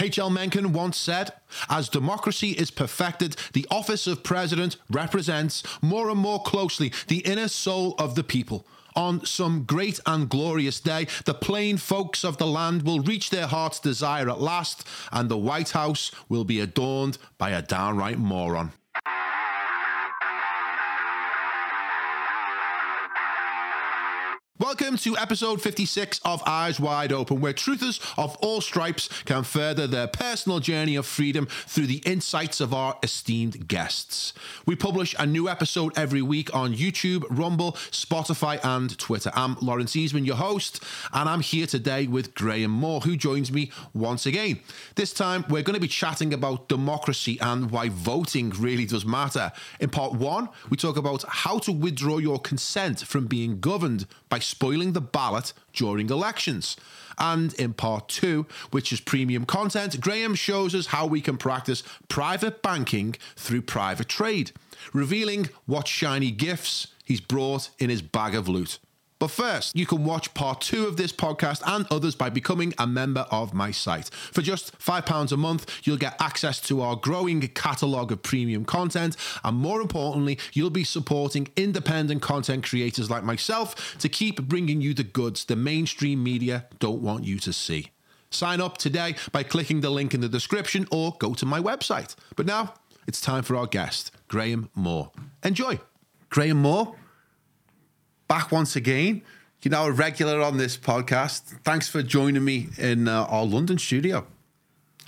H.L. Mencken once said, As democracy is perfected, the office of president represents more and more closely the inner soul of the people. On some great and glorious day, the plain folks of the land will reach their heart's desire at last, and the White House will be adorned by a downright moron. To episode 56 of Eyes Wide Open, where truthers of all stripes can further their personal journey of freedom through the insights of our esteemed guests. We publish a new episode every week on YouTube, Rumble, Spotify, and Twitter. I'm Laurence Easeman, your host, and I'm here today with Graham Moore, who joins me once again. This time, we're going to be chatting about democracy and why voting really does matter. In part one, we talk about how to withdraw your consent from being governed by spoiling the ballot during elections. And in part two, which is premium content, Graham shows us how we can practice private banking through private trade, revealing what shiny gifts he's brought in his bag of loot. But first, you can watch part two of this podcast and others by becoming a member of my site. For just £5 a month, you'll get access to our growing catalogue of premium content, and more importantly, you'll be supporting independent content creators like myself to keep bringing you the goods the mainstream media don't want you to see. Sign up today by clicking the link in the description or go to my website. But now, it's time for our guest, Graham Moore. Enjoy. Graham Moore back once again. You're now a regular on this podcast. Thanks for joining me in uh, our London studio.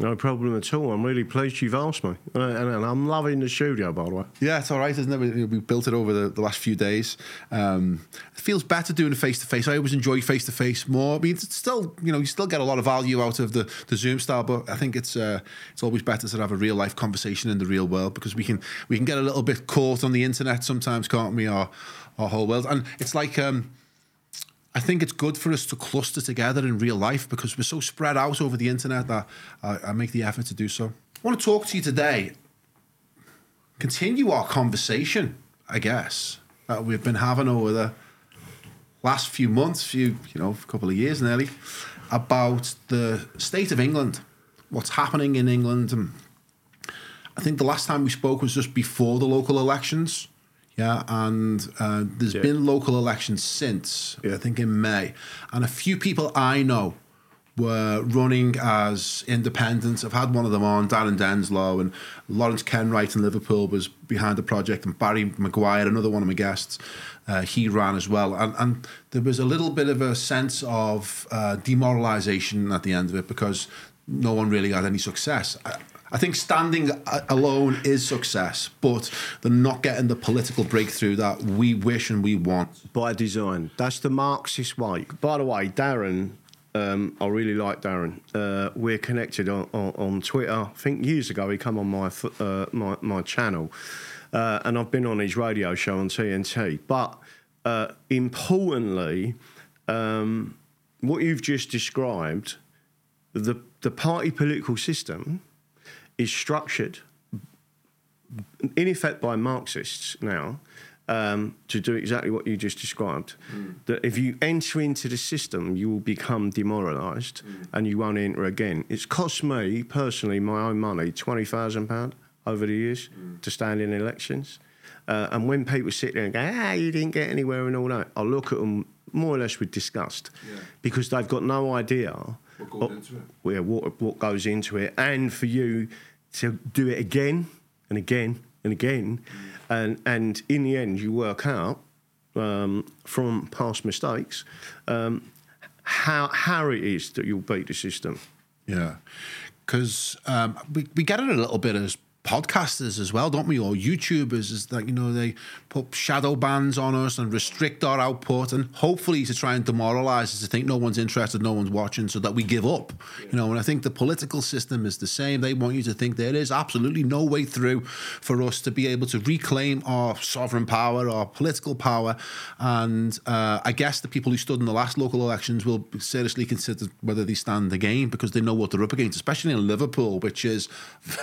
No problem at all. I'm really pleased you've asked me. And, and I'm loving the studio, by the way. Yeah, it's all right, isn't it? We, built it over the, the last few days. Um, it feels better doing it face to face. I always enjoy face to face more. I mean, it's still, you know, you still get a lot of value out of the, the Zoom style, but I think it's uh, it's always better to have a real life conversation in the real world because we can we can get a little bit caught on the internet sometimes, can't we? Our our whole world, and it's like. Um, I think it's good for us to cluster together in real life because we're so spread out over the internet that I, I make the effort to do so. I want to talk to you today, continue our conversation, I guess, that we've been having over the last few months, few, you know, a couple of years nearly, about the state of England, what's happening in England. And I think the last time we spoke was just before the local elections. Yeah, and uh, there's Yeah. been local elections since, yeah. I think in May. And a few people I know were running as independents. I've had one of them on, Darren Denslow, and Lawrence Kenwright in Liverpool was behind the project, and Barry Maguire, another one of my guests, uh, he ran as well. And, and there was a little bit of a sense of uh, demoralisation at the end of it because no one really had any success. I, I think standing alone is success, but they're not getting the political breakthrough that we wish and we want. By design. That's the Marxist way. By the way, Darren, um, I really like Darren. Uh, we're connected on, on, on Twitter. I think years ago he came on my uh, my, my channel, uh, and I've been on his radio show on TNT. But uh, importantly, um, what you've just described, the the party political system is structured in effect by Marxists now um, to do exactly what you just described. That if you enter into the system, you will become demoralised and you won't enter again. It's cost me personally my own money, twenty thousand pound over the years to stand in elections. Uh, and when people sit there and go, ah, you didn't get anywhere and all that, I look at them more or less with disgust because they've got no idea What into it. yeah, what, what goes into it, and for you to do it again and again and again, and and in the end, you work out um, from past mistakes um, how how it is that you'll beat the system. Yeah, because um, we we get it a little bit as podcasters as well, don't we? Or YouTubers is that you know they put shadow bans on us and restrict our output, and hopefully to try and demoralize us to think no one's interested, no one's watching, so that we give up. You know, and I think the political system is the same. They want you to think there is absolutely no way through for us to be able to reclaim our sovereign power, our political power, and uh, I guess the people who stood in the last local elections will seriously consider whether they stand again because they know what they're up against, especially in Liverpool, which is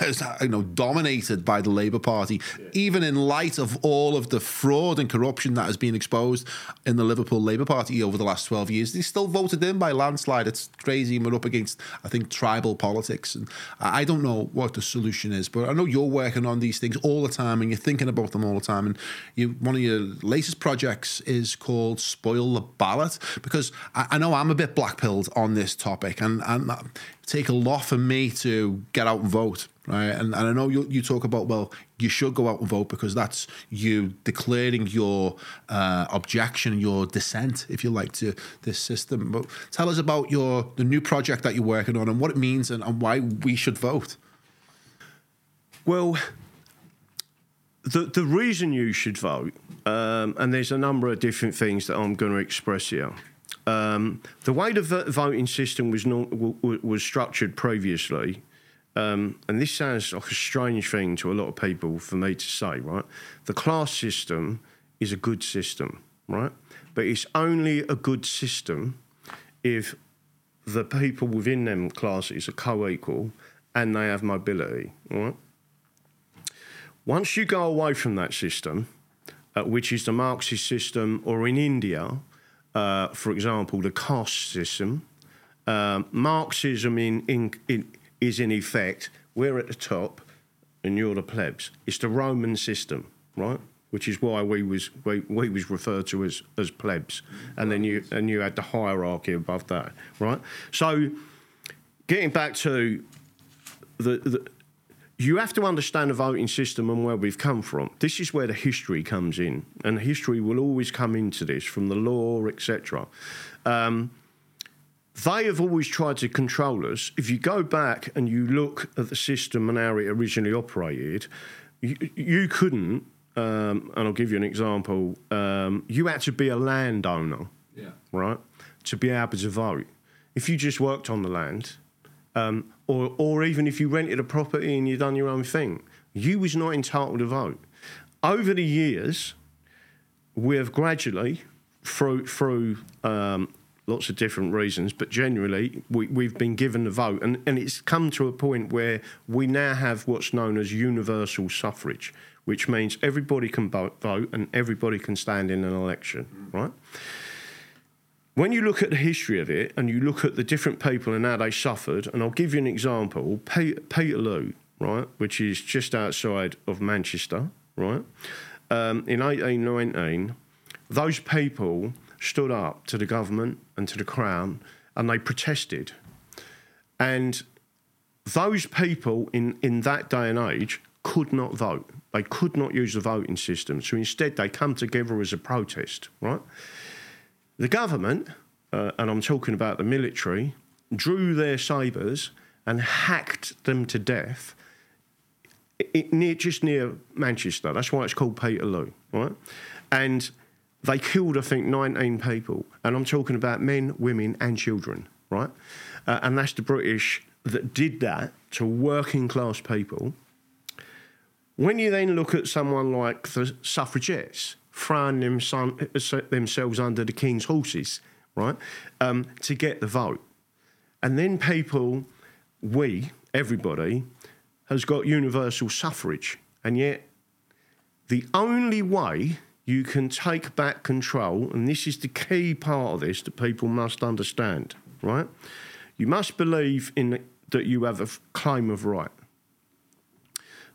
you know dominated by the Labour Party, even in light of all of the fraud and corruption that has been exposed in the Liverpool Labour Party over the last 12 years. They still voted in by landslide. It's crazy. We're up against, I think, tribal politics. And I don't know what the solution is, but I know you're working on these things all the time and you're thinking about them all the time. And you, one of your latest projects is called Spoil the Ballot, because I, I know I'm a bit black pilled on this topic. And, and take a lot for me to get out and vote, right? And, and I know you, you talk about, well, you should go out and vote because that's you declaring your uh, objection, your dissent, if you like, to this system. But tell us about your the new project that you're working on and what it means and, and why we should vote. Well, the the reason you should vote, um, and there's a number of different things that I'm going to express here. Um, the way the voting system was not, was structured previously, um, and this sounds like a strange thing to a lot of people for me to say, right? The class system is a good system, right? But it's only a good system if the people within them classes are co-equal and they have mobility, right? Once you go away from that system, uh, which is the Marxist system, or in India, uh, for example, the caste system. Um, Marxism in, in, in, is in effect, we're at the top and you're the plebs. It's the Roman system, right? Which is why we was we, we was referred to as, as plebs, and then you and you had the hierarchy above that, right? So, getting back to the, the you have to understand the voting system and where we've come from. This is where the history comes in, and history will always come into this from the law, etc. Um, they have always tried to control us. If you go back and you look at the system and how it originally operated, you, you couldn't. Um, and I'll give you an example. Um, you had to be a landowner, yeah. right, to be able to vote. If you just worked on the land, um, or, or even if you rented a property and you'd done your own thing, you was not entitled to vote. Over the years, we have gradually, through through um, lots of different reasons, but generally we, we've been given the vote, and, and it's come to a point where we now have what's known as universal suffrage, which means everybody can vote and everybody can stand in an election, right? When you look at the history of it and you look at the different people and how they suffered, and I'll give you an example Peterloo, right, which is just outside of Manchester, right, um, in 1819, those people stood up to the government and to the crown and they protested. And those people in, in that day and age could not vote. They could not use the voting system. So instead, they come together as a protest, right? The government, uh, and I'm talking about the military, drew their sabres and hacked them to death it, near, just near Manchester. That's why it's called Peterloo, right? And they killed, I think, 19 people. And I'm talking about men, women, and children, right? Uh, and that's the British that did that to working class people. When you then look at someone like the suffragettes, throwing them son, themselves under the king's horses, right, um, to get the vote. And then people, we, everybody, has got universal suffrage. And yet, the only way you can take back control, and this is the key part of this that people must understand, right? You must believe in that you have a claim of right.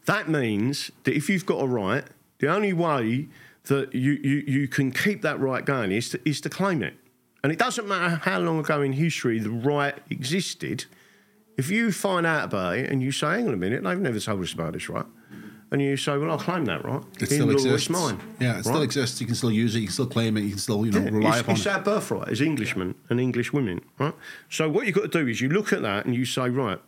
That means that if you've got a right, the only way that you, you, you can keep that right going is to, is to claim it. And it doesn't matter how long ago in history the right existed. If you find out about it and you say, hang on a minute, they've never told us about this right. And you say, well, I'll claim that right. It still exists. It's mine. Yeah, it right? still exists. You can still use it. You can still claim it. You can still, you know, yeah, rely it's, upon it's it. It's our birthright as Englishmen and English women, right? So what you've got to do is you look at that and you say, right,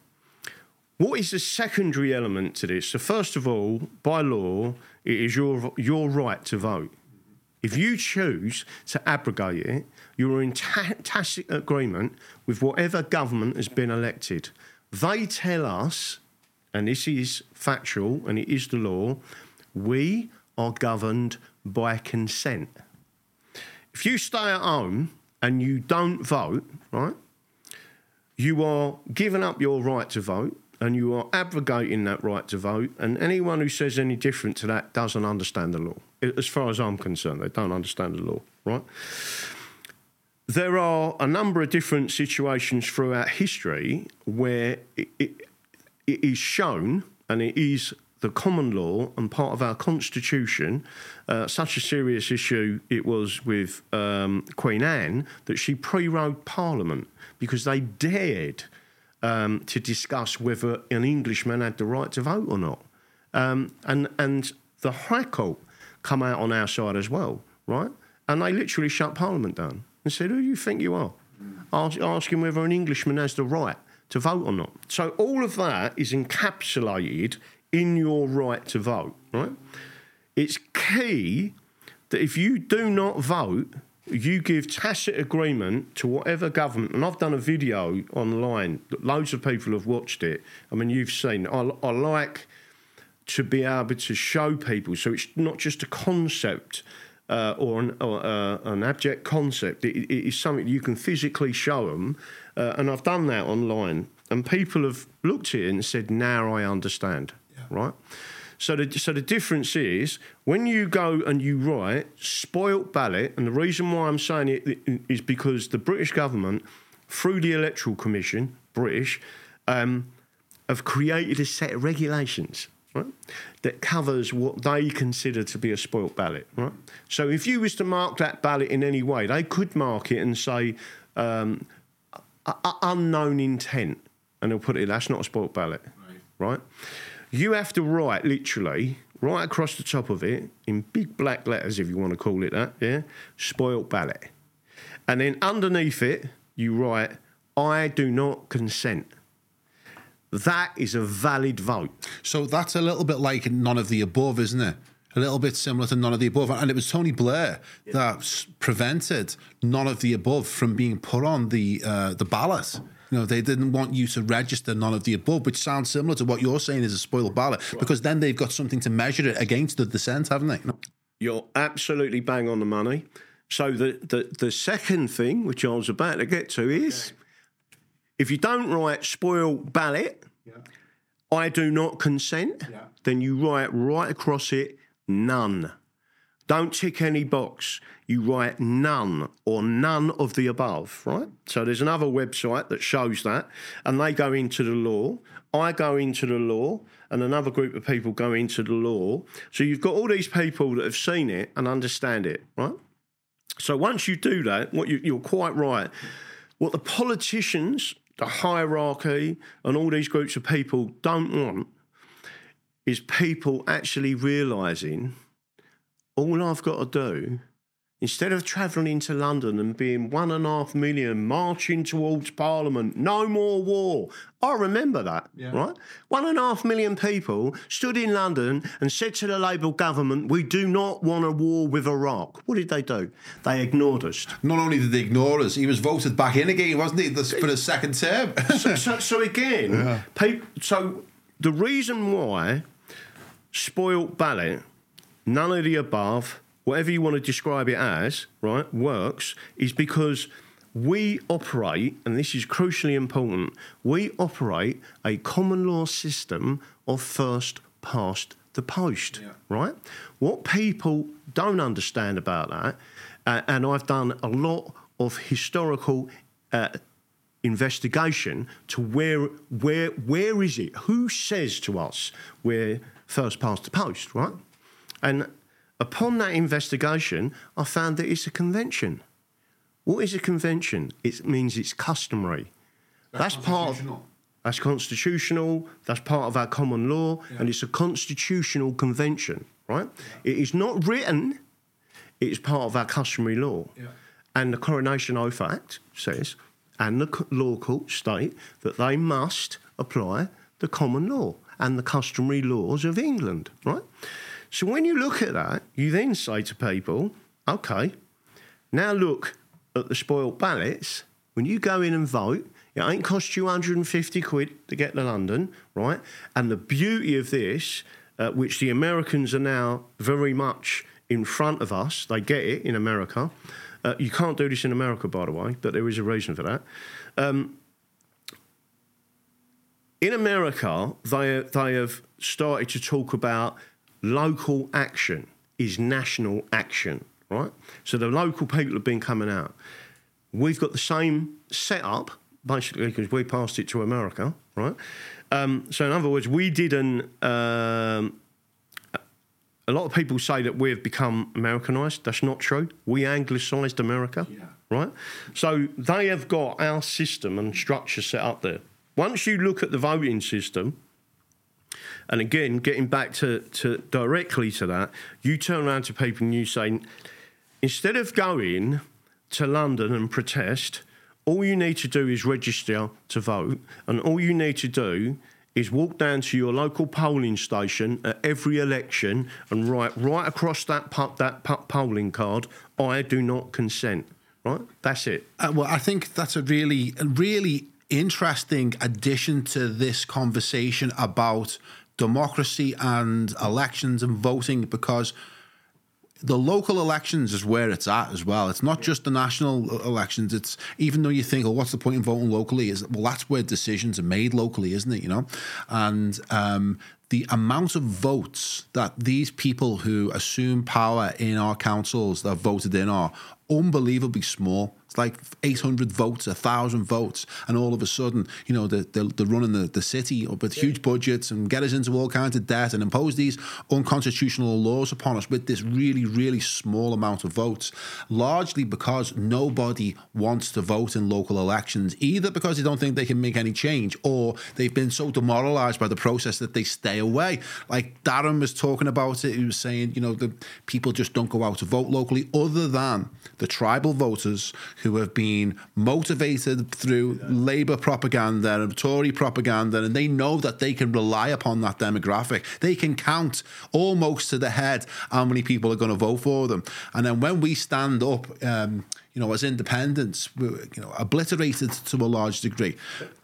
what is the secondary element to this? So first of all, by law, it is your your right to vote. If you choose to abrogate it, you're in tacit agreement with whatever government has been elected. They tell us, and this is factual and it is the law, we are governed by consent. If you stay at home and you don't vote, right, you are giving up your right to vote and you are abrogating that right to vote. And anyone who says any different to that doesn't understand the law. As far as I'm concerned, they don't understand the law, right? There are a number of different situations throughout history where it, it, it is shown, and it is the common law and part of our constitution, uh, such a serious issue it was with um, Queen Anne that she prorogued Parliament because they dared um, to discuss whether an Englishman had the right to vote or not. Um, and, and the High Court come out on our side as well, right? And they literally shut Parliament down and said, Who do you think you are? Ask, asking whether an Englishman has the right to vote or not. So all of that is encapsulated in your right to vote, right? It's key that if you do not vote, you give tacit agreement to whatever government, and I've done a video online, loads of people have watched it. I mean, you've seen, I, I like to be able to show people, so it's not just a concept uh, or, an, or uh, an, abject concept, it, it is something you can physically show them. Uh, and I've done that online, and people have looked at it and said, now I understand, yeah. right? So the, so the difference is when you go and you write spoilt ballot, and the reason why I'm saying it is because the British government, through the Electoral Commission, British, um, have created a set of regulations. Right, that covers what they consider to be a spoilt ballot. Right, so if you was to mark that ballot in any way, they could mark it and say um, unknown intent, and they'll put it. That's not a spoilt ballot, right? right? You have to write literally right across the top of it in big black letters, if you want to call it that, yeah, spoilt ballot. And then underneath it, you write, I do not consent. That is a valid vote. So that's a little bit like none of the above, isn't it? A little bit similar to none of the above. And it was Tony Blair yeah. that prevented none of the above from being put on the uh, the ballot. You know, they didn't want you to register none of the above, which sounds similar to what you're saying is a spoiled ballot, right. because then they've got something to measure it against the dissent, haven't they? You're absolutely bang on the money. So the, the, the second thing, which I was about to get to, is okay. if you don't write spoiled ballot, yeah. I do not consent, yeah. then you write right across it, none. Don't tick any box. You write none or none of the above, right? So there's another website that shows that, and they go into the law. I go into the law, and another group of people go into the law. So you've got all these people that have seen it and understand it, right? So once you do that, what you, you're quite right. What the politicians, the hierarchy, and all these groups of people don't want is people actually realizing all I've got to do, instead of travelling into London and being one and a half million marching towards Parliament, no more war. I remember that, yeah. right? One and a half million people stood in London and said to the Labour government, We do not want a war with Iraq. What did they do? They ignored us. Not only did they ignore us, he was voted back in again, wasn't he, for the second term? so, so, so, again, yeah. people, so the reason why spoilt ballot none of the above, whatever you want to describe it as, right, works, is because we operate, and this is crucially important, we operate a common law system of first past the post, yeah. right? What people don't understand about that, uh, and I've done a lot of historical uh, investigation to where where where is it? Who says to us we're first past the post, right? And upon that investigation, I found that it's a convention. What is a convention? It means it's customary. That's, that's part of that's constitutional. That's part of our common law, yeah. and it's a constitutional convention, right? Yeah. It is not written. It is part of our customary law, yeah. and the Coronation Oath Act says, and the law courts state that they must apply the common law and the customary laws of England, right? So when you look at that, you then say to people, okay, now look at the spoiled ballots. When you go in and vote, it ain't cost you 150 quid to get to London, right? And the beauty of this, uh, which the Americans are now very much in front of us, they get it in America. Uh, you can't do this in America, by the way, but there is a reason for that. Um, in America, they they have started to talk about local action is national action, right? So the local people have been coming out. We've got the same setup basically because we passed it to America, right? Um, so in other words, we didn't. Um, a lot of people say that we've become Americanized. That's not true. We anglicised America, Yeah. right? So they have got our system and structure set up there. Once you look at the voting system, and again, getting back to, to directly to that, you turn around to people and you say, instead of going to London and protest, all you need to do is register to vote, and all you need to do is walk down to your local polling station at every election and write right across that pu- that pu- polling card, "I do not consent." Right, that's it. Uh, well, I think that's a really, really interesting addition to this conversation about democracy and elections and voting because the local elections is where it's at as well. It's not just the national elections. It's even though you think, oh, what's the point in voting locally? Is well, that's where decisions are made locally, isn't it? You know, and um, the amount of votes that these people who assume power in our councils that voted in are unbelievably small. Like 800 votes, 1,000 votes. And all of a sudden, you know, they're, they're, they're running the, the city up with huge budgets and get us into all kinds of debt and impose these unconstitutional laws upon us with this really, really small amount of votes, largely because nobody wants to vote in local elections, either because they don't think they can make any change or they've been so demoralized by the process that they stay away. Like Darren was talking about it, he was saying, you know, the people just don't go out to vote locally, other than the tribal voters who have been motivated through Labour propaganda and Tory propaganda, and they know that they can rely upon that demographic. They can count almost to the head how many people are going to vote for them. And then when we stand up, um, you know, as independents, we're, you know, obliterated to a large degree,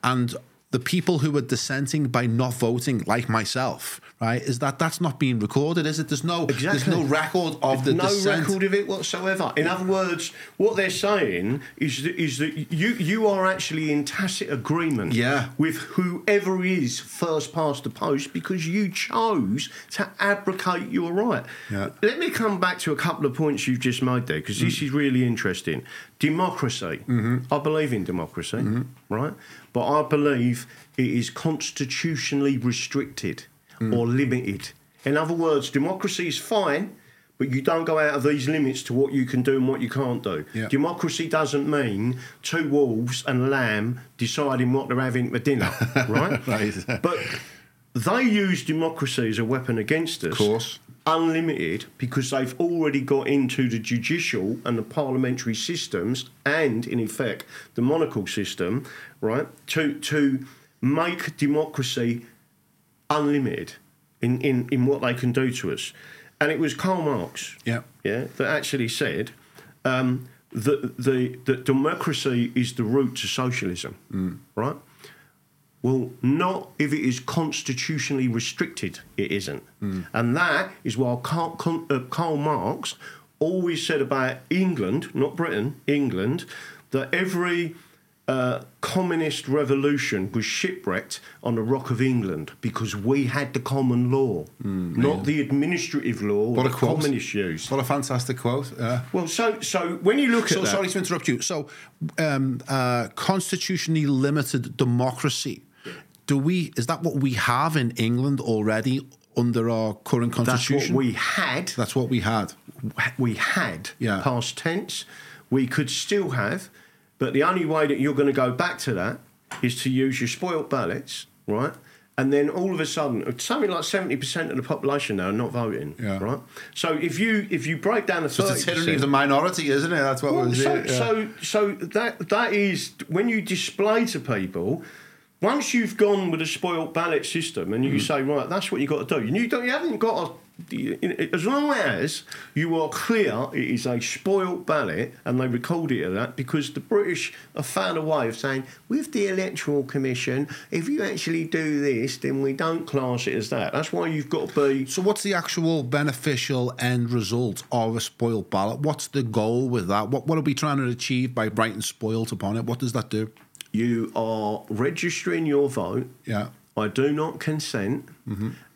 and the people who are dissenting by not voting, like myself, right, is that that's not being recorded, is it? There's no, there's no record of the dissent. no dissent. record of it whatsoever. In other words, what they're saying is that, is that you you are actually in tacit agreement Yeah. with whoever is first past the post because you chose to abrogate your right. Yeah. Let me come back to a couple of points you've just made there because this mm. is really interesting. Democracy. Mm-hmm. I believe in democracy, mm-hmm. Right? But I believe it is constitutionally restricted hmm. or limited. In other words, democracy is fine, but you don't go out of these limits to what you can do and what you can't do. Yeah. Democracy doesn't mean two wolves and a lamb deciding what they're having for dinner, right? Right. But they use democracy as a weapon against us. Of course. Unlimited because they've already got into the judicial and the parliamentary systems and, in effect, the monarchical system, right, to, to make democracy unlimited in, in, in what they can do to us. And it was Karl Marx Yeah. yeah, that actually said um, that the that democracy is the route to socialism, right? Well, not if it is constitutionally restricted. It isn't, and that is why Karl, uh, Karl Marx always said about England, not Britain, England, that every uh, communist revolution was shipwrecked on the rock of England because we had the common law, not the administrative law What a quote. communists used. What a fantastic quote. Yeah. Well, so so when you look So at that, sorry to interrupt you. So, um, uh, constitutionally limited democracy. Do we? Is that what we have in England already under our current constitution? that's what we had. That's what we had. We had Yeah. past tense. We could still have, but the only way that you're going to go back to that is to use your spoilt ballots, right? And then all of a sudden, something like seventy percent of the population now are not voting, Yeah. right? So if you if you break down the It's a tyranny of the minority, isn't it? That's what Well, was so, it. yeah. so, so that that is when you display to people. Once you've gone with a spoilt ballot system and you Mm. say, right, that's what you've got to do. You don't, you haven't got to. As long as you are clear, it is a spoilt ballot, and they record it at that because the British have found a way of saying, with the Electoral Commission, if you actually do this, then we don't class it as that. That's why you've got to be So, what's the actual beneficial end result of a spoiled ballot? What's the goal with that? What What are we trying to achieve by writing spoiled upon it? What does that do? You are registering your vote Yeah. I do not consent,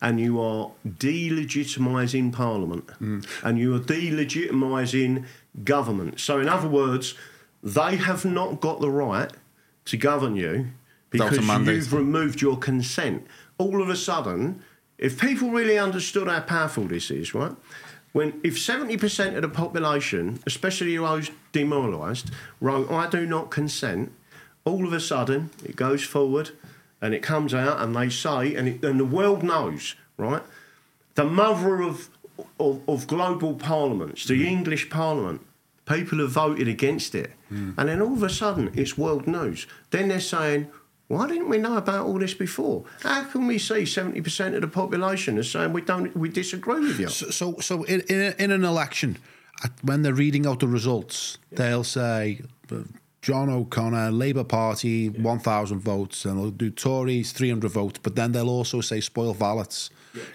and you are delegitimising Parliament, and you are delegitimising government. So, in other words, they have not got the right to govern you because you've removed your consent. All of a sudden, if people really understood how powerful this is, right? When if seventy percent of the population, especially those demoralised, wrote "I do not consent," all of a sudden it goes forward, and it comes out, and they say, and, it, and the world knows, right? The mother of of, of global parliaments, the mm-hmm. English Parliament, people have voted against it, mm. and then all of a sudden it's world news. Then they're saying. Why didn't we know about all this before? How can we see seventy percent of the population is saying we don't, we disagree with you? So, so, so in, in, a, in an election, when they're reading out the results, they'll say John O'Connor, Labour Party, 1,000 votes, and they'll do Tories, 300 votes, but then they'll also say spoil ballots.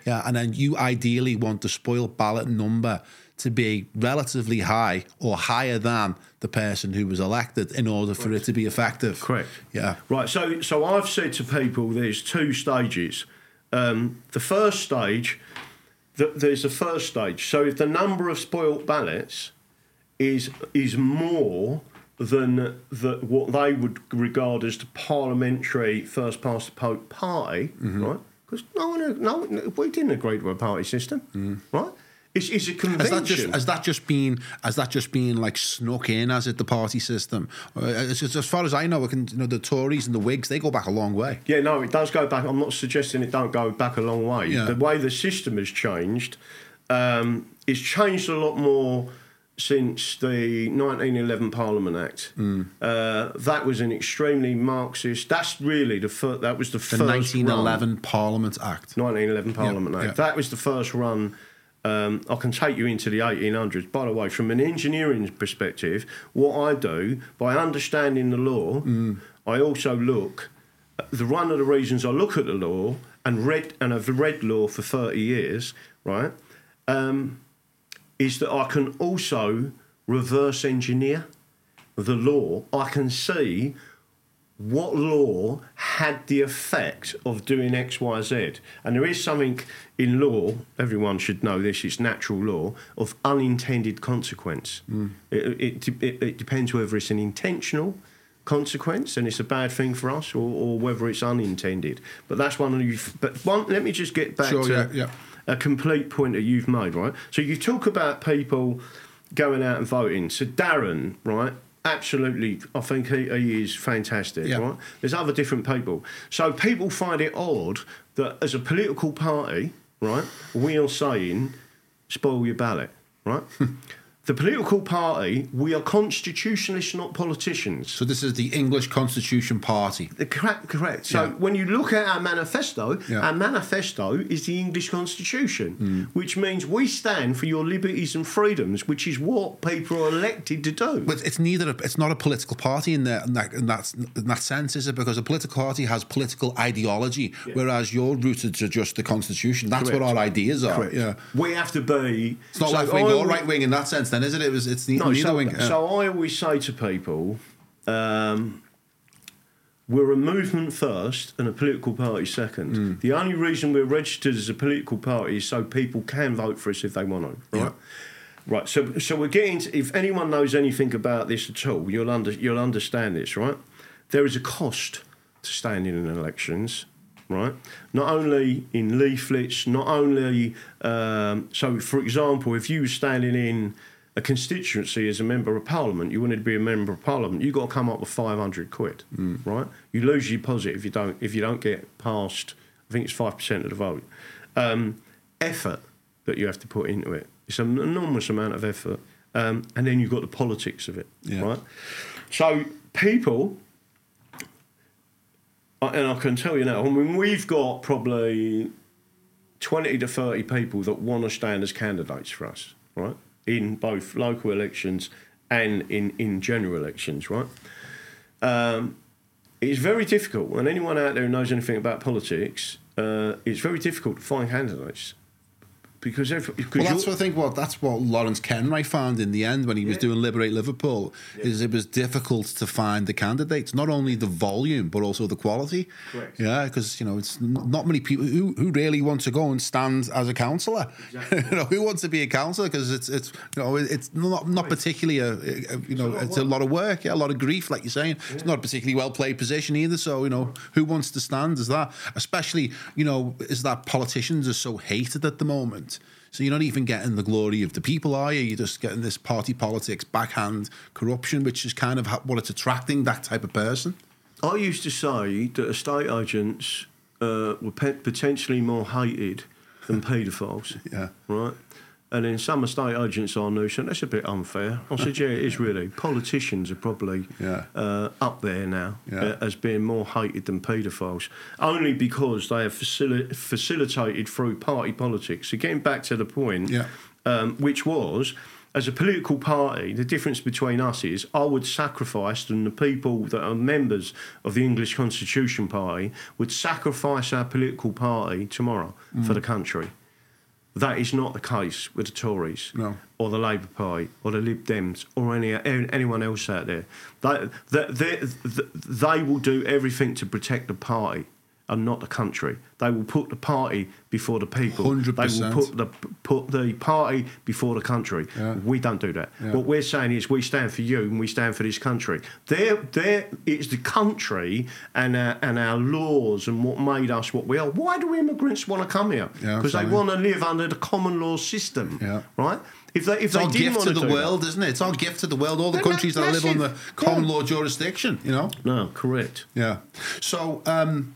Yeah. and then you ideally want the spoil ballot number to be relatively high or higher than the person who was elected in order for it to be effective. Correct. Yeah. Right. So, so I've said to people, there's two stages. Um, the first stage, th there's a first stage. So, if the number of spoilt ballots is is more than the, what they would regard as the parliamentary first past the post party, Mm-hmm. right? Because no one, no, we didn't agree to a party system, right? It's, it's a Has that just has that just been has that just been like snuck in as it the party system? Uh, As, as far as I know, can, you know the Tories and the Whigs they go back a long way. Yeah, no, it does go back. I'm not suggesting it don't go back a long way. Yeah. The way the system has changed, um, it's changed a lot more since the 1911 Parliament Act. Hmm. Uh, that was an extremely Marxist. That's really the first. That was the, The first. run. 1911 Parliament Act. 1911 Parliament Act. yeah. That was the first run. Um, I can take you into the 1800s. By the way, from an engineering perspective, what I do by understanding the law, I also look. The one of the reasons I look at the law and read and have read law for 30 years, right, um, is that I can also reverse engineer the law. I can see what law had the effect of doing X, Y, Z. And there is something in law, everyone should know this, it's natural law, of unintended consequence. Mm. It, it, it, it depends whether it's an intentional consequence and it's a bad thing for us or, or whether it's unintended. But that's one of you. But one, let me just get back Sure, to yeah, yeah. a complete point that you've made, right? So you talk about people going out and voting. So Darren, right? Absolutely, I think he, he is fantastic, Yeah. right? There's other different people. So people find it odd that as a political party, right, we are saying spoil your ballot, right? the political party, we are constitutionalists, not politicians. So this is the English Constitution Party. The Correct, correct. So Yeah. when you look at our manifesto, Yeah. our manifesto is the English Constitution, hmm. which means we stand for your liberties and freedoms, which is what people are elected to do. But it's neither. A, it's not a political party in, there, in, that, in, that, in that sense, is it? Because a political party has political ideology, whereas you're rooted to just the Constitution. That's Correct. what our ideas are. Correct. Yeah. We have to be. It's not so left wing or right wing in that sense, then, is it? It was. It's ne- No, so, wing. yeah. so I always say to people, um, we're a movement first and a political party second. Hmm. The only reason we're registered as a political party is so people can vote for us if they want to. Right. Yeah. Right. So, so we're getting. To, if anyone knows anything about this at all, you'll under, you'll understand this. Right. There is a cost to standing in elections. Right. Not only in leaflets, not only. Um, so, for example, if you were standing in a constituency as a member of parliament, you wanted to be a member of parliament, you've got to come up with five hundred quid, right? You lose your deposit if you don't if you don't get past. I think it's five percent of the vote. Um, effort that you have to put into it. It's an enormous amount of effort, um, and then you've got the politics of it, Yeah. right? So people, and I can tell you now, I mean, we've got probably 20 to 30 people that want to stand as candidates for us, right? In both local elections and in, in general elections, right? Um, it's very difficult, and anyone out there who knows anything about politics, uh, it's very difficult to find candidates because if, Well, that's what I think. What that's what Lawrence Kenwright found in the end when he was doing Liberate Liverpool. Is it was difficult to find the candidates, not only the volume but also the quality. Correct. Yeah, because you know it's not many people who, who really want to go and stand as a councillor. Exactly. you know, who wants to be a councillor because it's it's you know it's not not particularly a, a- you know a lot of it's a work. lot of work, yeah, a lot of grief, like you're saying. It's not a particularly well played position either. So you know, who wants to stand as that? Especially you know, is that politicians are so hated at the moment. So you're not even getting the glory of the people, are you? You're just getting this party politics, backhand corruption, which is kind of what it's attracting that type of person. I used to say that estate agents uh, were potentially more hated than paedophiles. Yeah. Right? And then some estate agents I knew said, that's a bit unfair. I said, yeah, it is really. Politicians are probably Yeah. uh, up there now Yeah. uh, as being more hated than paedophiles, only because they have facili- facilitated through party politics. So getting back to the point, um, which was, as a political party, the difference between us is I would sacrifice, and the people that are members of the English Constitution Party would sacrifice our political party tomorrow Mm. for the country. That is not the case with the Tories No. or the Labour Party or the Lib Dems or any anyone else out there. They, they, they, they will do everything to protect the party and not the country. They will put the party before the people. They 100%. They will put the put the party before the country. Yeah. We don't do that. Yeah. What we're saying is we stand for you and we stand for this country. There, there, it's the country and our, and our laws and what made us what we are. Why do immigrants want to come here? Yeah, Because they want to live under the common law system. Yeah. Right. If they if It's they our gift to the world, isn't it? It's our gift to the world. All the They're countries that live on the common Yeah. law jurisdiction, you know. No, correct. Yeah. So um,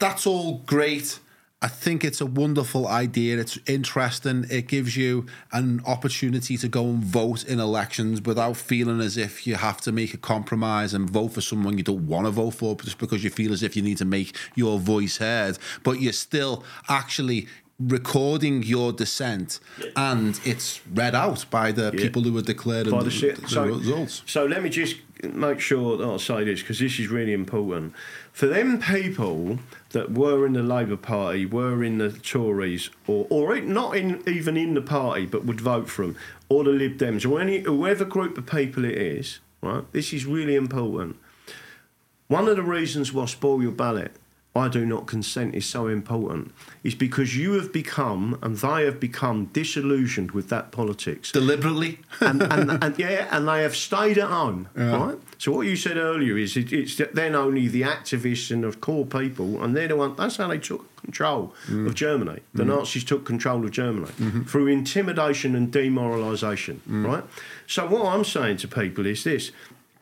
that's all great. I think it's a wonderful idea. It's interesting. It gives you an opportunity to go and vote in elections without feeling as if you have to make a compromise and vote for someone you don't want to vote for just because you feel as if you need to make your voice heard. But you're still actually recording your dissent and it's read out by the Yeah. people who are declaring the, the results. so let me just make sure that I say this because this is really important. For them people that were in the Labour Party, were in the Tories, or or not in even in the party, but would vote for them, or the Lib Dems, or any whoever group of people it is, right? This is really important. One of the reasons why spoil your ballot, I do not consent, is so important, is because you have become and they have become disillusioned with that politics Deliberately. and, and, and yeah, and they have stayed at home, Yeah. right? So what you said earlier is it, it's then only the activists and the core people, and they're the one. That's how they took control Mm. of Germany. The Nazis took control of Germany Mm-hmm. through intimidation and demoralisation, Mm. right? So what I'm saying to people is this: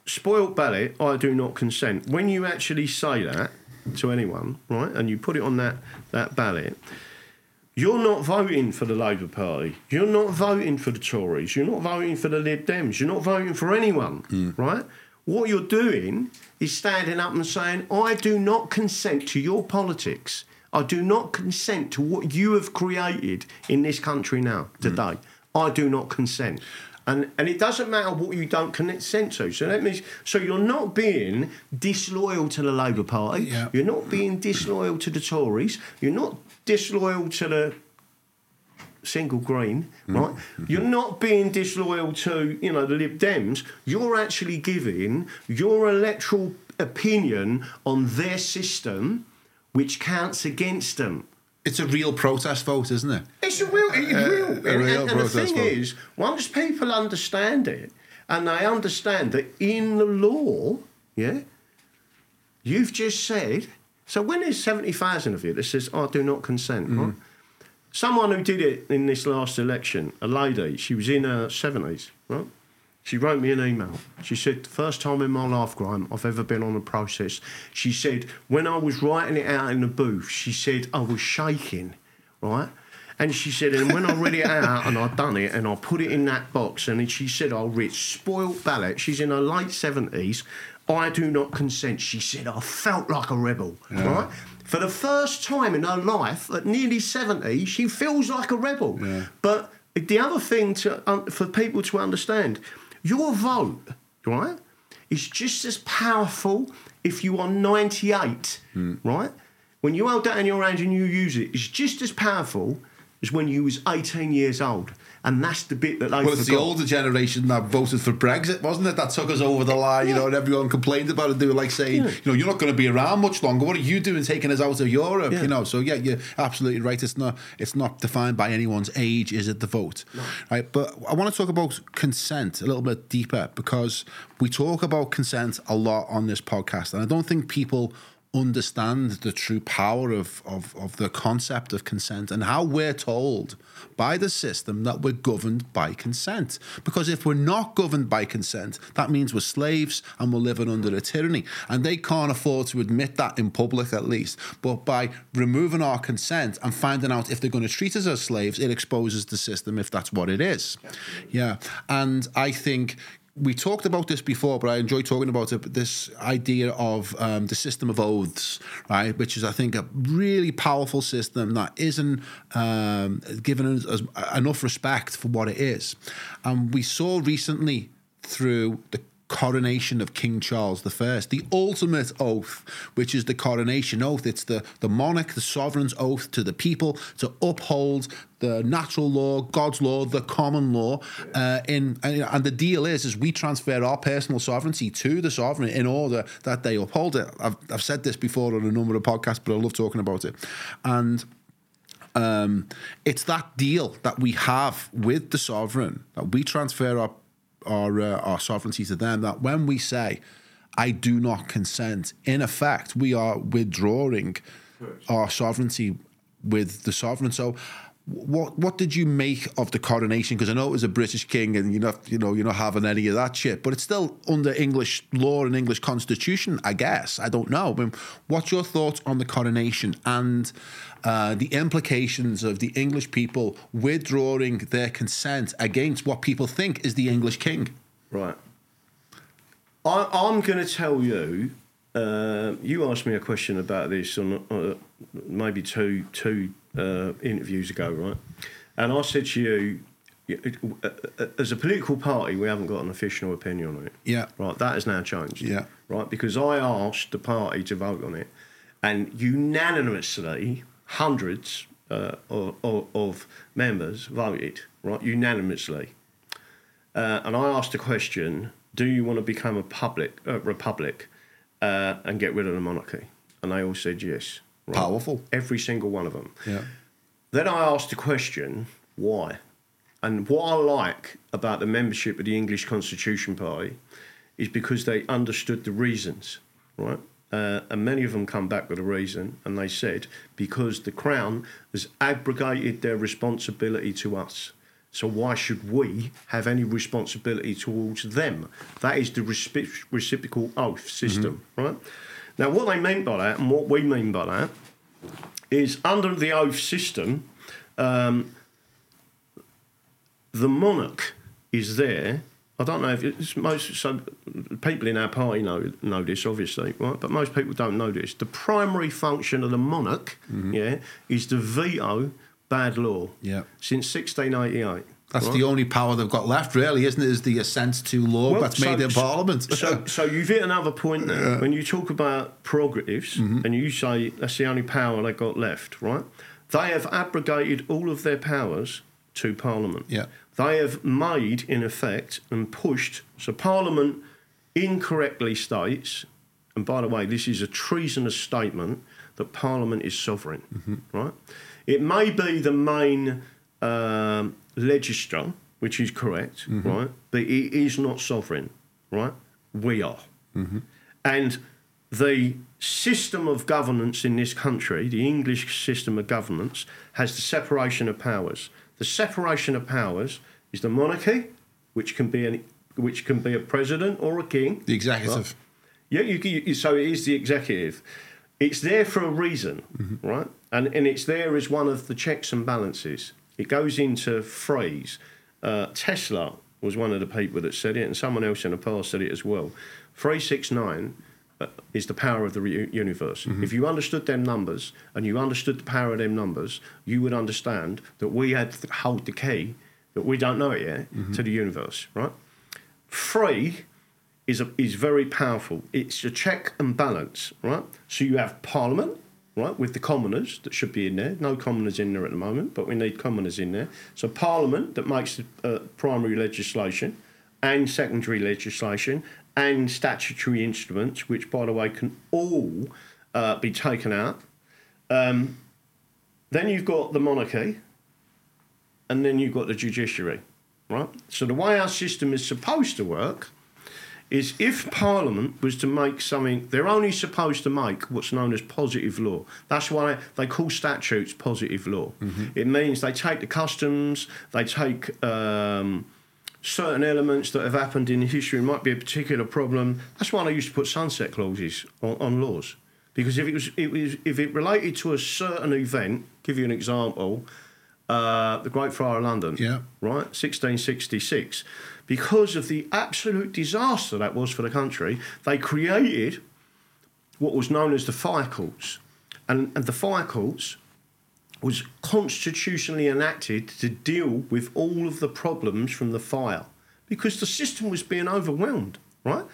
spoilt ballot, I do not consent. When you actually say that to anyone, right, and you put it on that that ballot. You're not voting for the Labour Party. You're not voting for the Tories. You're not voting for the Lib Dems. You're not voting for anyone, mm. right? What you're doing is standing up and saying, I do not consent to your politics. I do not consent to what you have created in this country now, mm. today. I do not consent. And, and it doesn't matter what you don't consent to. So that means so you're not being disloyal to the Labour Party. Yeah. You're not being disloyal to the Tories. You're not disloyal to the single green, mm. right? You're mm-hmm. not being disloyal to, you know, the Lib Dems. You're actually giving your electoral opinion on their system, which counts against them. It's a real protest vote, isn't it? It's a real, it's Uh, real. a And, real and the protest thing vote. is, once people understand it, and they understand that in the law, yeah, you've just said. So when there's seventy thousand of you that says, "I do not consent," Mm. right? Someone who did it in this last election, a lady, she was in her seventies, right? She wrote me an email. She said, the first time in my life, Graham, I've ever been on a process. She said, when I was writing it out in the booth, she said, I was shaking, right? And she said, and when I read it out and I'd done it and I put it in that box, and she said, I'll read spoilt ballot. She's in her late 70s. I do not consent. She said, I felt like a rebel, right? For the first time in her life, at nearly 70, she feels like a rebel. Yeah. But the other thing to, um, for people to understand, your vote, right, is just as powerful if you are 98, hmm. right? When you hold that in your hand and you use it, it's just as powerful as when you was 18 years old. And that's the bit that they Well, it's the older generation that voted for Brexit, wasn't it? That took us over the line, you know, and everyone complained about it. They were like saying, Yeah. you know, you're not going to be around much longer. What are you doing taking us out of Europe? Yeah. You know, so yeah, you're absolutely right. It's not it's not defined by anyone's age, is it, the vote? Right. But I want to talk about consent a little bit deeper because we talk about consent a lot on this podcast. And I don't think people understand the true power of, of, of the concept of consent and how we're told by the system that we're governed by consent. Because if we're not governed by consent, that means we're slaves and we're living under a tyranny. And they can't afford to admit that in public, at least. But by removing our consent and finding out if they're going to treat us as slaves, it exposes the system if that's what it is. Yeah. And I think we talked about this before, but I enjoy talking about it. This idea of um, the system of oaths, right, which is, I think, a really powerful system that isn't um, given us enough respect for what it is. And we saw recently through the coronation of King Charles I, the ultimate oath, which is the coronation oath. It's the, the monarch, the sovereign's oath to the people to uphold the natural law, God's law, the common law. Uh, in and, and the deal is, is we transfer our personal sovereignty to the sovereign in order that they uphold it. I've, I've said this before on a number of podcasts, but I love talking about it. And um, it's that deal that we have with the sovereign that we transfer our our uh, our sovereignty to them. That when we say, "I do not consent," in effect, we are withdrawing our sovereignty with the sovereign. So. What what did you make of the coronation? Because I know it was a British king, and you're not you know you're not having any of that shit. But it's still under English law and English constitution, I guess. I don't know. I mean, what's your thoughts on the coronation and uh, the implications of the English people withdrawing their consent against what people think is the English king? Right. I, I'm going to tell you. Uh, you asked me a question about this on uh, maybe two two uh, interviews ago, right? And I said to you, uh, uh, as a political party, we haven't got an official opinion on it. Yeah. Right. That has now changed. Yeah. Right. Because I asked the party to vote on it, and unanimously, hundreds uh, of, of, of members voted. Right. Unanimously. Uh, and I asked the question: Do you want to become a public uh, republic uh, and get rid of the monarchy? And they all said yes. Right? Powerful. Every single one of them. Yeah. Then I asked the question: Why? And what I like about the membership of the English Constitution Party is because they understood the reasons, right? Uh, and many of them come back with a reason, and they said because the Crown has abrogated their responsibility to us. So why should we have any responsibility towards them? That is the reciprocal oath system, right? Now, what they mean by that, and what we mean by that, is under the oath system, um, the monarch is there. I don't know if it's most so people in our party know know this obviously, right? But most people don't know this. The primary function of the monarch, yeah, is to veto bad law. Yeah. Since 1688. That's right? the only power they've got left, really, isn't it? Is the assent to law Well, that's so- made in Parliament. So, so you've hit another point there. When you talk about prerogatives Mm-hmm. and you say that's the only power they've got left, right? They have abrogated all of their powers to Parliament. Yeah. They have made, in effect, and pushed. So Parliament incorrectly states, and by the way, this is a treasonous statement that Parliament is sovereign, Mm-hmm. right? It may be the main um, legislature, which is correct, Mm-hmm. right? But it is not sovereign, right? We are. Mm-hmm. And the system of governance in this country, the English system of governance, has the separation of powers. The separation of powers is the monarchy, which can be an, which can be a president or a king. the executive. Yeah, you, you, so it is the executive. It's there for a reason, right? And and it's there as one of the checks and balances. It goes into phrase. Uh, Tesla was one of the people that said it, and someone else in the past said it as well. Three six nine uh, is the power of the re- universe. If you understood them numbers and you understood the power of them numbers, you would understand that we had to hold the key, that we don't know it yet, to the universe, right? Three is a, is very powerful. It's a check and balance, right? So you have Parliament, right, with the commoners that should be in there. No commoners in there at the moment, but we need commoners in there. So Parliament that makes the uh, primary legislation and secondary legislation and statutory instruments, which, by the way, can all uh, be taken out. Um, then you've got the monarchy, and then you've got the judiciary, right? So the way our system is supposed to work is if Parliament was to make something, they're only supposed to make what's known as positive law. That's why they call statutes positive law. It means they take the customs, they take um, certain elements that have happened in history, might be a particular problem. That's why they used to put sunset clauses on, on laws. Because if it was, it was, if it related to a certain event, give you an example, uh, the Great Fire of London, Yeah. right, 1666, because of the absolute disaster that was for the country, they created what was known as the fire courts. And, and the fire courts was constitutionally enacted to deal with all of the problems from the fire because the system was being overwhelmed, right?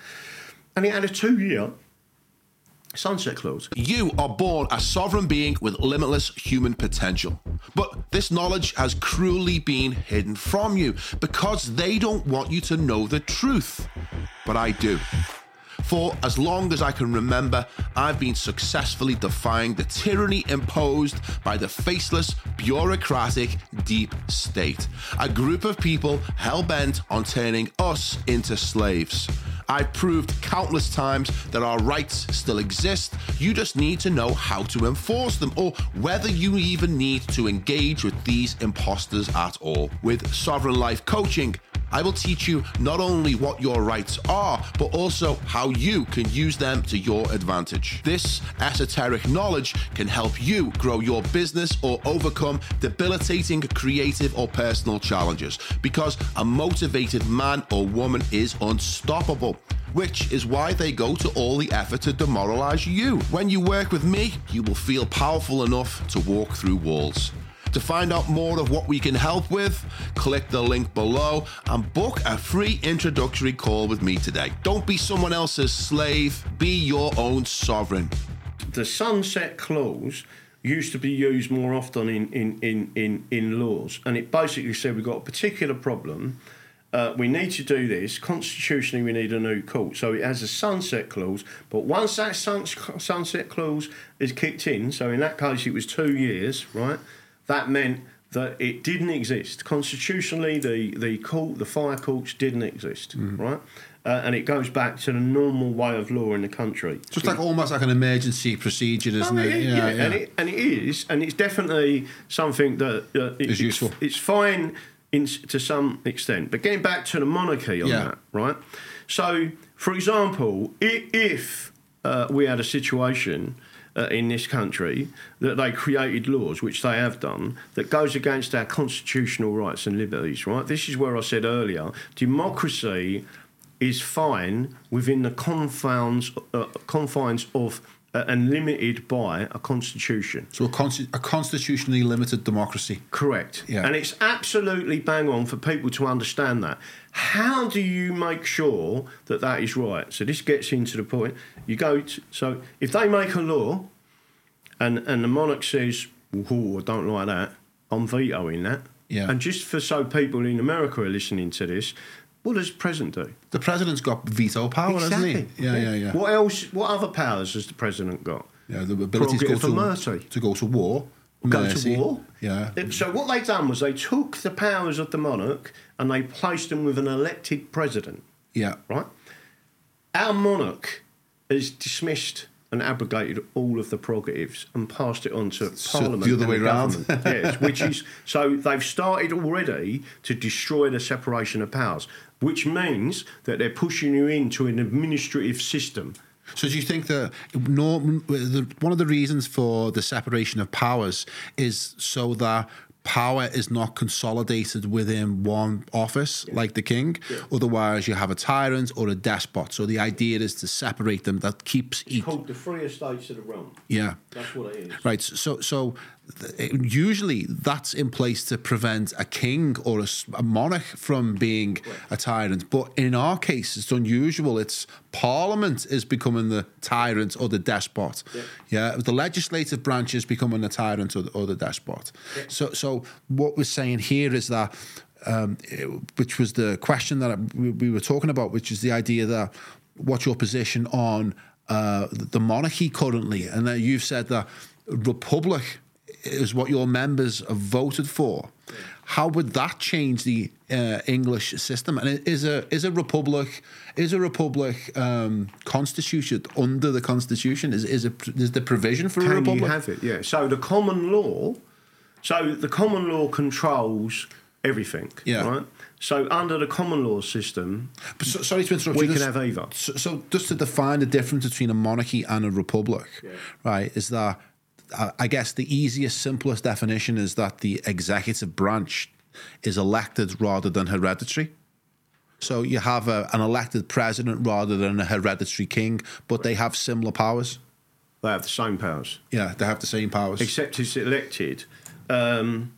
And it had a two year sunset clause. You are born a sovereign being with limitless human potential. But this knowledge has cruelly been hidden from you because they don't want you to know the truth. But I do. For as long as I can remember, I've been successfully defying the tyranny imposed by the faceless, bureaucratic deep state. A group of people hell bent on turning us into slaves. I've proved countless times that our rights still exist. You just need to know how to enforce them or whether you even need to engage with these imposters at all. With Sovereign Life Coaching, I will teach you not only what your rights are, but also how you can use them to your advantage. This esoteric knowledge can help you grow your business or overcome debilitating creative or personal challenges because a motivated man or woman is unstoppable. Which is why they go to all the effort to demoralize you. When you work with me, you will feel powerful enough to walk through walls. To find out more of what we can help with, click the link below and book a free introductory call with me today. Don't be someone else's slave, be your own sovereign. The sunset clause used to be used more often in, in, in, in, in laws, and it basically said we've got a particular problem. Uh, we need to do this. Constitutionally, we need a new court. So it has a sunset clause. But once that sun, sunset clause is kicked in, so in that case it was two years, right? That meant that it didn't exist. Constitutionally, the, the court, the fire courts didn't exist, right? Uh, and it goes back to the normal way of law in the country. It's like almost like an emergency procedure, isn't Oh, it? yeah, And, it, and it is, and it's definitely something that uh, it- Is useful. It's, it's fine in, to some extent, but getting back to the monarchy on Yeah. that, right? So, for example, if uh, we had a situation uh, in this country that they created laws, which they have done, that goes against our constitutional rights and liberties, right? This is where I said earlier, democracy is fine within the confines uh, confines of uh, and limited by a constitution. So a, consti- a constitutionally limited democracy. Correct. Yeah. And it's absolutely bang on for people to understand that. How do you make sure that that is right? So this gets into the point. You go to, so if they make a law and and the monarch says, "Oh, I don't like that," I'm vetoing that. Yeah. And just for so people in America are listening to this, what does the president do? The president's got veto power, hasn't he? Yeah, yeah, yeah. What else? What other powers has the president got? Yeah, the ability to go to, mercy. to go to war. Go Mercy. to war. Yeah. So what they done was they took the powers of the monarch and they placed them with an elected president. Yeah. Right. Our monarch has dismissed and abrogated all of the prerogatives and passed it on to So Parliament. the other and way round. government. yes, which is so they've started already to destroy the separation of powers, which means that they're pushing you into an administrative system. So do you think that no, the, one of the reasons for the separation of powers is so that power is not consolidated within one office like the king otherwise you have a tyrant or a despot so the idea is to separate them that keeps each Called the Free Estates of the Realm. yeah That's what it is. Right. So, so usually that's in place to prevent a king or a monarch from being a tyrant. But in our case, it's unusual. It's Parliament is becoming the tyrant or the despot. Yeah, the legislative branch is becoming the tyrant or the, or the despot. So, so what we're saying here is that. Um, it- which was the question that we, we were talking about, which is the idea that what's your position on uh, the monarchy currently, and then you've said that republic is what your members have voted for. How would that change the uh, English system? And is a is a republic is a republic um, constituted under the constitution? Is is a, is the provision for a Can republic? you have it? Yeah. So the common law, so the common law controls everything. Yeah. Right. So under the common law system, So, sorry to interrupt we you. can Just- have either. So, so just to define the difference between a monarchy and a republic, right, is that I guess the easiest, simplest definition is that the executive branch is elected rather than hereditary. So you have a, an elected president rather than a hereditary king, but they have similar powers. They have the same powers, Yeah, they have the same powers. except it's elected. Um,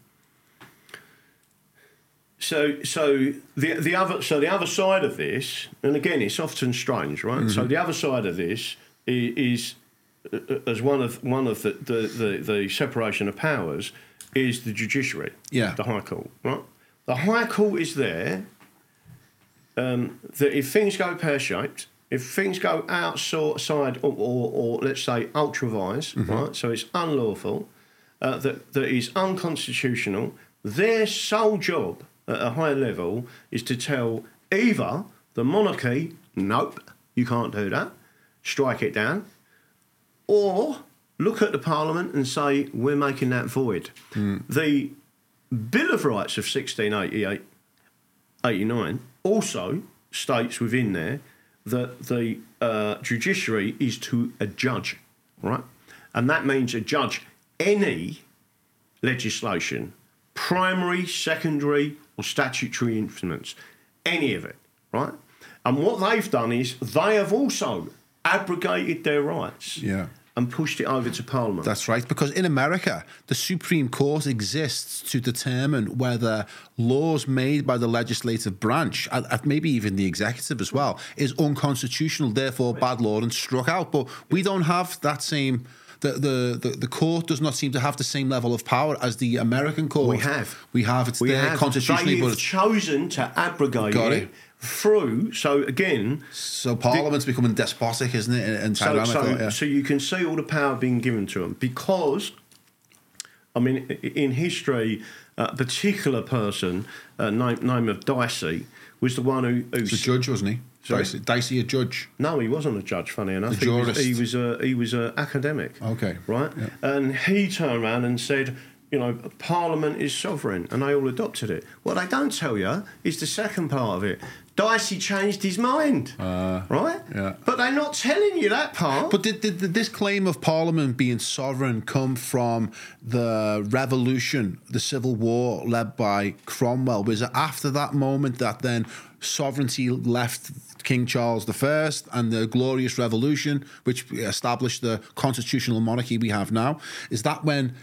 so, so the the other so the other side of this, and again, it's often strange, right? So the other side of this is, is as one of one of the, the, the, the separation of powers is the judiciary, Yeah. the High Court, right? The High Court is there um, that if things go pear shaped, if things go outside or, or, or let's say ultra vires, right? So it's unlawful, uh, that, that is unconstitutional, their sole job at a high level is to tell either the monarchy, nope, you can't do that, strike it down, or look at the parliament and say, we're making that void. The Bill of Rights of 1688 89 also states within there that the uh, judiciary is to a judge, right? And that means a judge any legislation, primary, secondary, or statutory instruments, any of it, right? And what they've done is they have also abrogated their rights Yeah. and pushed it over to Parliament. That's right, because in America, the Supreme Court exists to determine whether laws made by the legislative branch, and maybe even the executive as well, is unconstitutional, therefore bad law and struck out. But we don't have that same. The, the, the, the court does not seem to have the same level of power as the American court. We have. We have. It's we there have constitutionally, they've chosen to abrogate Got it, through. So again, so Parliament's becoming despotic, isn't it? And, and so, so, yeah. so you can see all the power being given to them because, I mean, in history, a particular person, uh, name, name of Dicey, was the one who. who a judge, wasn't he? Sorry? Dicey, Dicey a judge. No, he wasn't a judge. Funny enough, he was, he was a he was a academic. Okay. right? Yeah. And he turned around and said, you know, Parliament is sovereign, and they all adopted it. What they don't tell you is the second part of it. Dicey changed his mind, uh, right? yeah. But they're not telling you that part. But did, did, did this claim of Parliament being sovereign come from the revolution, the civil war led by Cromwell? Was it after that moment that then sovereignty left King Charles I and the Glorious Revolution, which established the constitutional monarchy we have now? Is that when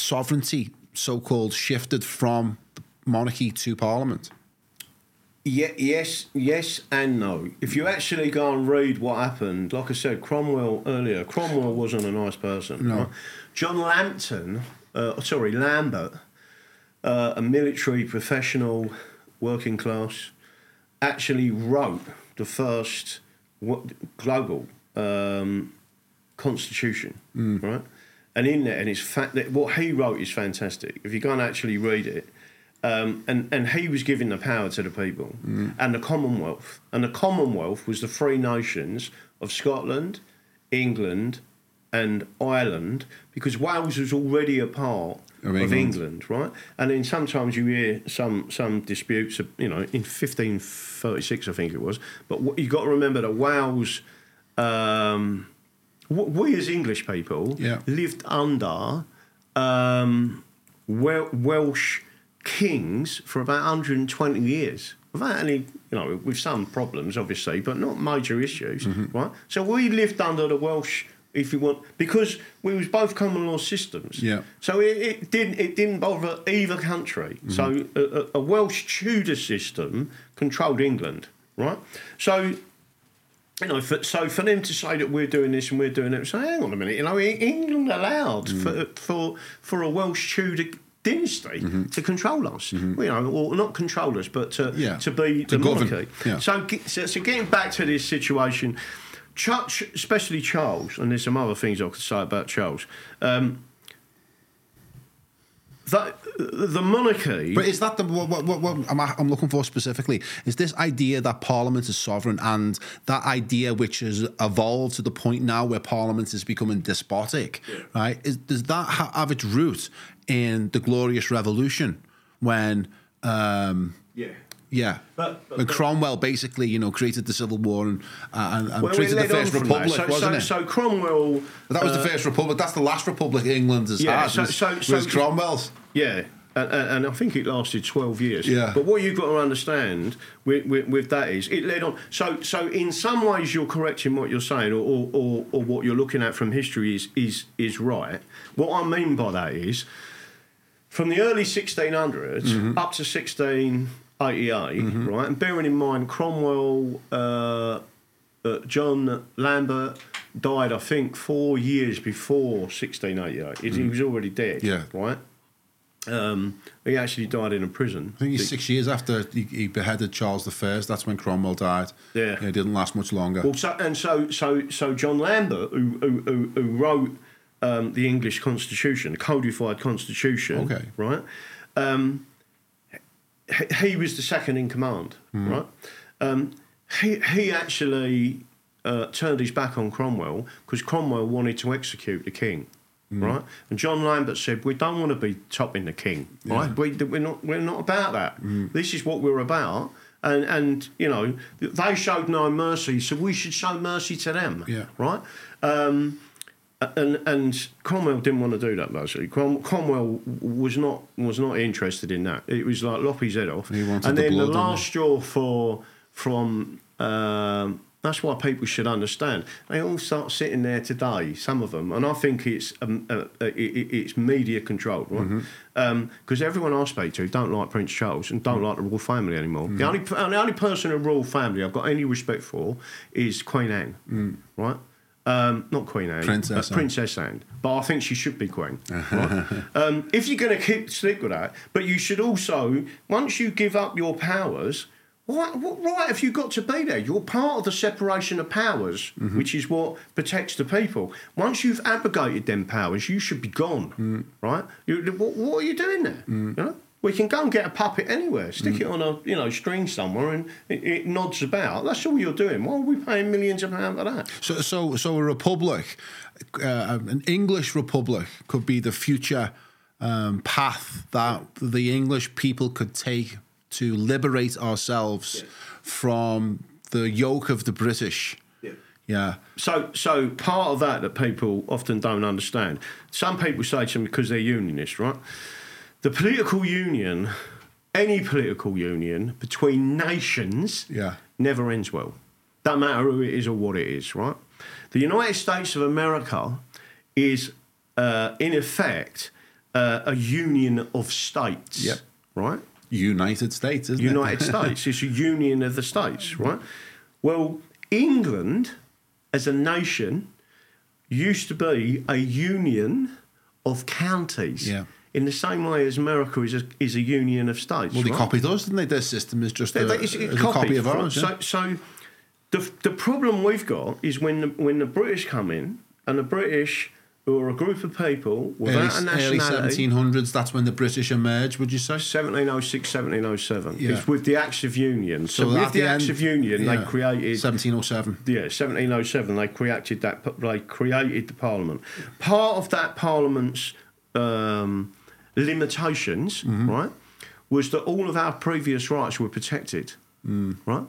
sovereignty, so called, shifted from monarchy to Parliament? Yeah, yes, yes, and no. If you actually go and read what happened, like I said, Cromwell earlier, Cromwell wasn't a nice person. No. right? John Lambton, uh, sorry, Lambert, uh, a military professional, working class, actually wrote the first global um, constitution, right? And in there, and it's fact that what he wrote is fantastic. If you go and actually read it, um, and and he was giving the power to the people and the Commonwealth, and the Commonwealth was the three nations of Scotland, England, and Ireland, because Wales was already a part Of of, England. England. right? And then sometimes you hear some some disputes, you know, in fifteen thirty six, I think it was. But what, you got to remember that Wales. Um, we as English people Yeah. lived under um, Welsh kings for about 120 years without any, you know, with some problems obviously, but not major issues, right? So we lived under the Welsh if you want, because we was both common law systems. Yeah. So it, it didn't it didn't bother either country. So a, a- a Welsh Tudor system controlled England, right? So. You know, for, so for them to say that we're doing this and we're doing it, say, hang on a minute, you know, England allowed mm. for for for a Welsh Tudor dynasty mm-hmm. to control us, mm-hmm. you know, or not control us, but to, Yeah, to be to the monarchy. yeah. So, so, so getting back to this situation, Chuck, especially Charles, and there's some other things I could say about Charles. Um, that, the monarchy. But is that the what, what, what, what I'm, I'm looking for specifically? Is this idea that Parliament is sovereign and that idea which has evolved to the point now where Parliament is becoming despotic, right? Is, does that ha- have its root in the Glorious Revolution when, um, yeah. yeah, But- but- when Cromwell basically you know created the Civil War and uh, and, and Well, created the First. Republic, So, wasn't so, it? so Cromwell, that was uh, the First Republic. That's the last Republic England has Yeah, had. so- was, so- so- was Cromwell's. Yeah. And, and I think it lasted 12 years. Yeah. But what you've got to understand with, with, with that is it led on. So so in some ways you're correct in what you're saying, or, or, or, or what you're looking at from history is, is is right. What I mean by that is from the early 1600s Mm-hmm. up to 1688, right? And bearing in mind Cromwell, uh, uh, John Lambert died, I think, four years before 1688. He- He was already dead, Mm-hmm. Yeah. right? Um, he actually died in a prison. I think he's six years after he, he beheaded Charles I. That's when Cromwell died. Yeah. it didn't last much longer. Well, so, and so, so, so John Lambert, who, who, who, who wrote um, the English Constitution, the codified Constitution, Okay. right? Um, he, was the second in command, Hmm. right? Um, he, he actually uh, turned his back on Cromwell because Cromwell wanted to execute the king. Hmm. Right, and John Lambert said, "We don't want to be topping the king. Right, we, we're not. We're not about that. Hmm. This is what we're about." And and you know, they showed no mercy, so we should show mercy to them. Yeah. Right. Um, and and Cromwell didn't want to do that basically. Crom, Cromwell was not was not interested in that. It was like lop his head off. He wanted and the then blood, the didn't he? last straw for from um, that's why people should understand. They all start sitting there today, some of them, and I think it's um, uh, uh, it, it- it's media controlled, right? Mm-hmm. Because everyone I speak to don't like Prince Charles and don't like the royal family anymore. Mm-hmm. The only the only person in the royal family I've got any respect for is Queen Anne, right? Um, not Queen Anne, Mm. Princess uh, Anne. Princess Anne. But I think she should be queen. right? um, if you're going to keep stick with that, but you should also once you give up your powers. What, what right have you got to be there? You're part of the separation of powers, Mm-hmm. which is what protects the people. Once you've abrogated them powers, you should be gone, Mm. right? You, what, what are you doing there? You know, we can go and get a puppet anywhere, stick Mm. it on a you know string somewhere, and it, it nods about. That's all you're doing. Why are we paying millions of pounds for that? So, so, so a republic, uh, an English republic, could be the future um, path that the English people could take to liberate ourselves from the yoke of the British. Yeah. Yeah. So, so part of that that people often don't understand. Some people say to me because they're unionists, right? The political union, any political union between nations, Yeah. never ends well. Don't matter who it is or what it is, right? The United States of America is, uh, in effect, uh, a union of states, Yep. right? United States, isn't United it? States. It's a union of the states, right? Well, England as a nation used to be a union of counties. Yeah. In the same way as America is a, is a union of states. Well, they right? copied us, didn't they? Their system is just a, They- they- it's- it's a copy of ours. yeah. So, so the, the problem we've got is when the, when the British come in, and the British, who are a group of people without a early, early 1700s, that's when the British emerged, would you say? 1706, 1707. Yeah. It's with the Acts of Union. So, at with the, Acts end- of Union, yeah, they created 1707. yeah, 1707, they created that. They created the Parliament. Part of that Parliament's um, limitations, right, was that all of our previous rights were protected, right.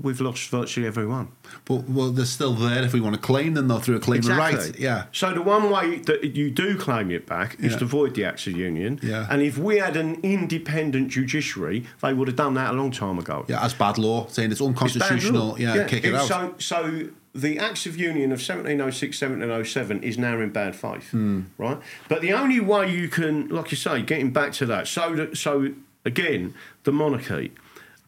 We've lost virtually everyone. But well, they're still there if we want to claim them, though, through a claim of right. Yeah. So the one way that you do claim it back is Yeah. to void the Acts of Union. Yeah. And if we had an independent judiciary, they would have done that a long time ago. Yeah, as bad law, saying it's It's unconstitutional. law. Yeah, kick it out. So, so the Acts of Union of 1706, 1707 is now in bad faith, Hmm. right? But the only way you can, like you say, getting back to that, so that, so again, the monarchy.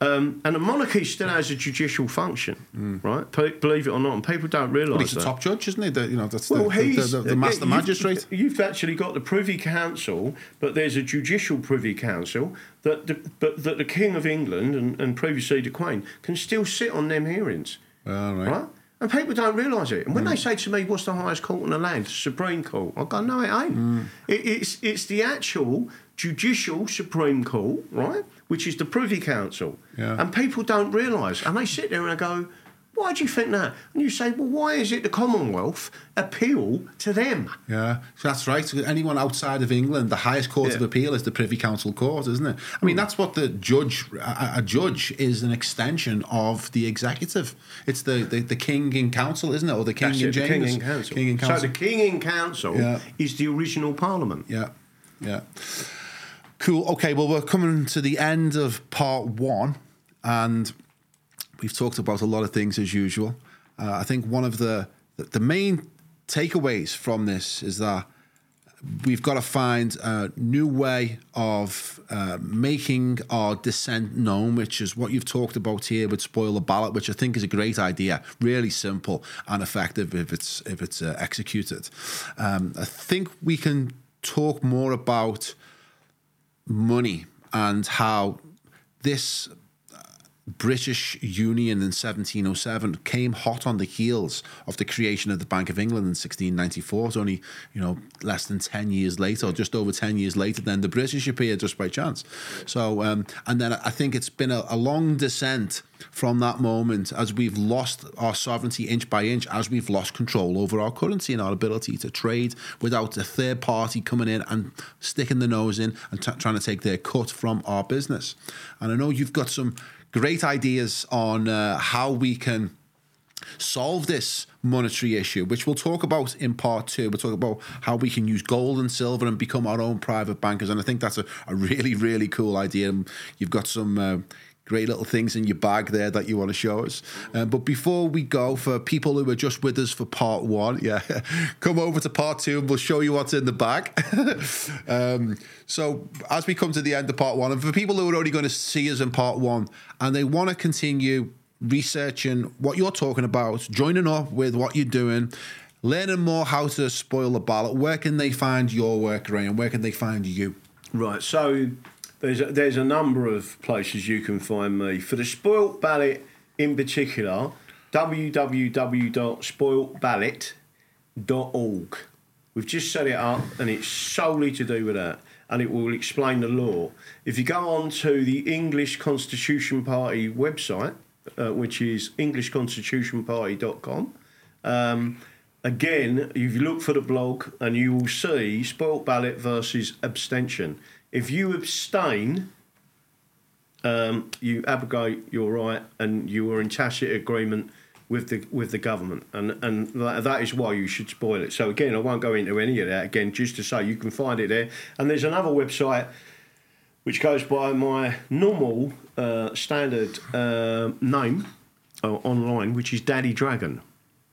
Um, and the monarchy still has a judicial function, mm. right? Pe- believe it or not, and people don't realise But he's that. the top judge, isn't he? The, you know, that's Well, the, the, he's the, the yeah, master you've- magistrate. You've actually got the Privy Council, but there's a judicial Privy Council that, the, but that the King of England and, and previously the Queen can still sit on them hearings, All right. right? And people don't realise it. And when mm. they say to me, "What's the highest court in the land?" Supreme Court. I go, "No, it ain't. Mm. It, it's it's the actual judicial Supreme Court, right? Which is the Privy Council." Yeah. And people don't realise, and they sit there and they go. Why do you think that? And you say, well, why is it the Commonwealth appeal to them? Yeah, so that's right. Anyone outside of England, the highest court of appeal is the Privy Council Court, isn't it? I mean, hmm. that's what the judge, a, judge is an extension of the executive. It's the, the, the king in council, isn't it? Or the king That's in it, the. King in Council. King in council. So the King in Council Yeah. is the original Parliament. Yeah, yeah. Cool. Okay, well, we're coming to the end of part one, and we've talked about a lot of things as usual. Uh, I think one of the the main takeaways from this is that we've got to find a new way of uh, making our dissent known, which is what you've talked about here with spoil the ballot, which I think is a great idea. Really simple and effective if it's if it's uh, executed. Um, I think we can talk more about money and how this British Union in 1707 came hot on the heels of the creation of the Bank of England in 1694. It's only, you know, less than 10 years later, just over 10 years later, then the British appeared just by chance. So, um, and then I think it's been a, a long descent from that moment as we've lost our sovereignty inch by inch, as we've lost control over our currency and our ability to trade without a third party coming in and sticking the nose in and t- trying to take their cut from our business. And I know you've got some great ideas on uh, how we can solve this monetary issue, which we'll talk about in part two. We'll talk about how we can use gold and silver and become our own private bankers. And I think that's a, a really, really cool idea. And You've got some. Uh, Great little things in your bag there that you want to show us. Um, but before we go, for people who are just with us for part one, yeah, come over to part two and we'll show you what's in the bag. um, so, as we come to the end of part one, and for people who are only going to see us in part one and they want to continue researching what you're talking about, joining up with what you're doing, learning more how to spoil the ballot, where can they find your work, Ray, and where can they find you? Right, so there's a, there's a number of places you can find me. For the spoilt ballot in particular, www.spoiltballot.org. We've just set it up and it's solely to do with that and it will explain the law. If you go on to the English Constitution Party website, uh, which is englishconstitutionparty.com, um, again, if you look for the blog and you will see spoilt ballot versus abstention. If you abstain, um, you abrogate your right and you are in tacit agreement with the with the government, and and that, is why you should spoil it. So again, I won't go into any of that again. Just to say, you can find it there. And there's another website which goes by my normal uh, standard uh, name uh, online, which is Daddy Dragon.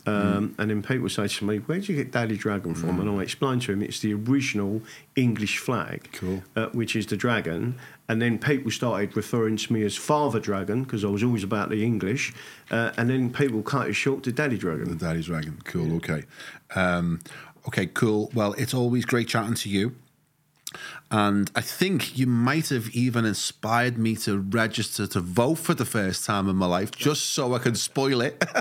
Um, And then people say to me, "Where did you get Daddy Dragon from?" And I explain to him, "It's the original English flag, Cool. uh, which is the dragon." And then people started referring to me as Father Dragon because I was always about the English. Uh, and then people cut it short to Daddy Dragon. The Daddy's Dragon. Cool. Okay. Um, okay. Cool. Well, it's always great chatting to you. And I think you might have even inspired me to register to vote for the first time in my life, just so I can spoil it.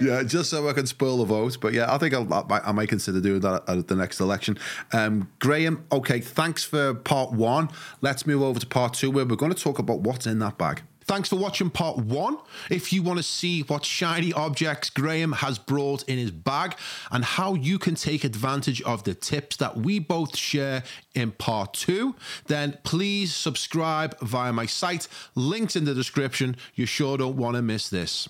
yeah, just so I can spoil the vote. But yeah, I think I'll, I, might, I might consider doing that at the next election. Um, Graham, okay, thanks for part one. Let's move over to part two, where we're going to talk about what's in that bag. Thanks for watching part one. If you want to see what shiny objects Graham has brought in his bag and how you can take advantage of the tips that we both share in part two, then please subscribe via my site. Links in the description. You sure don't want to miss this.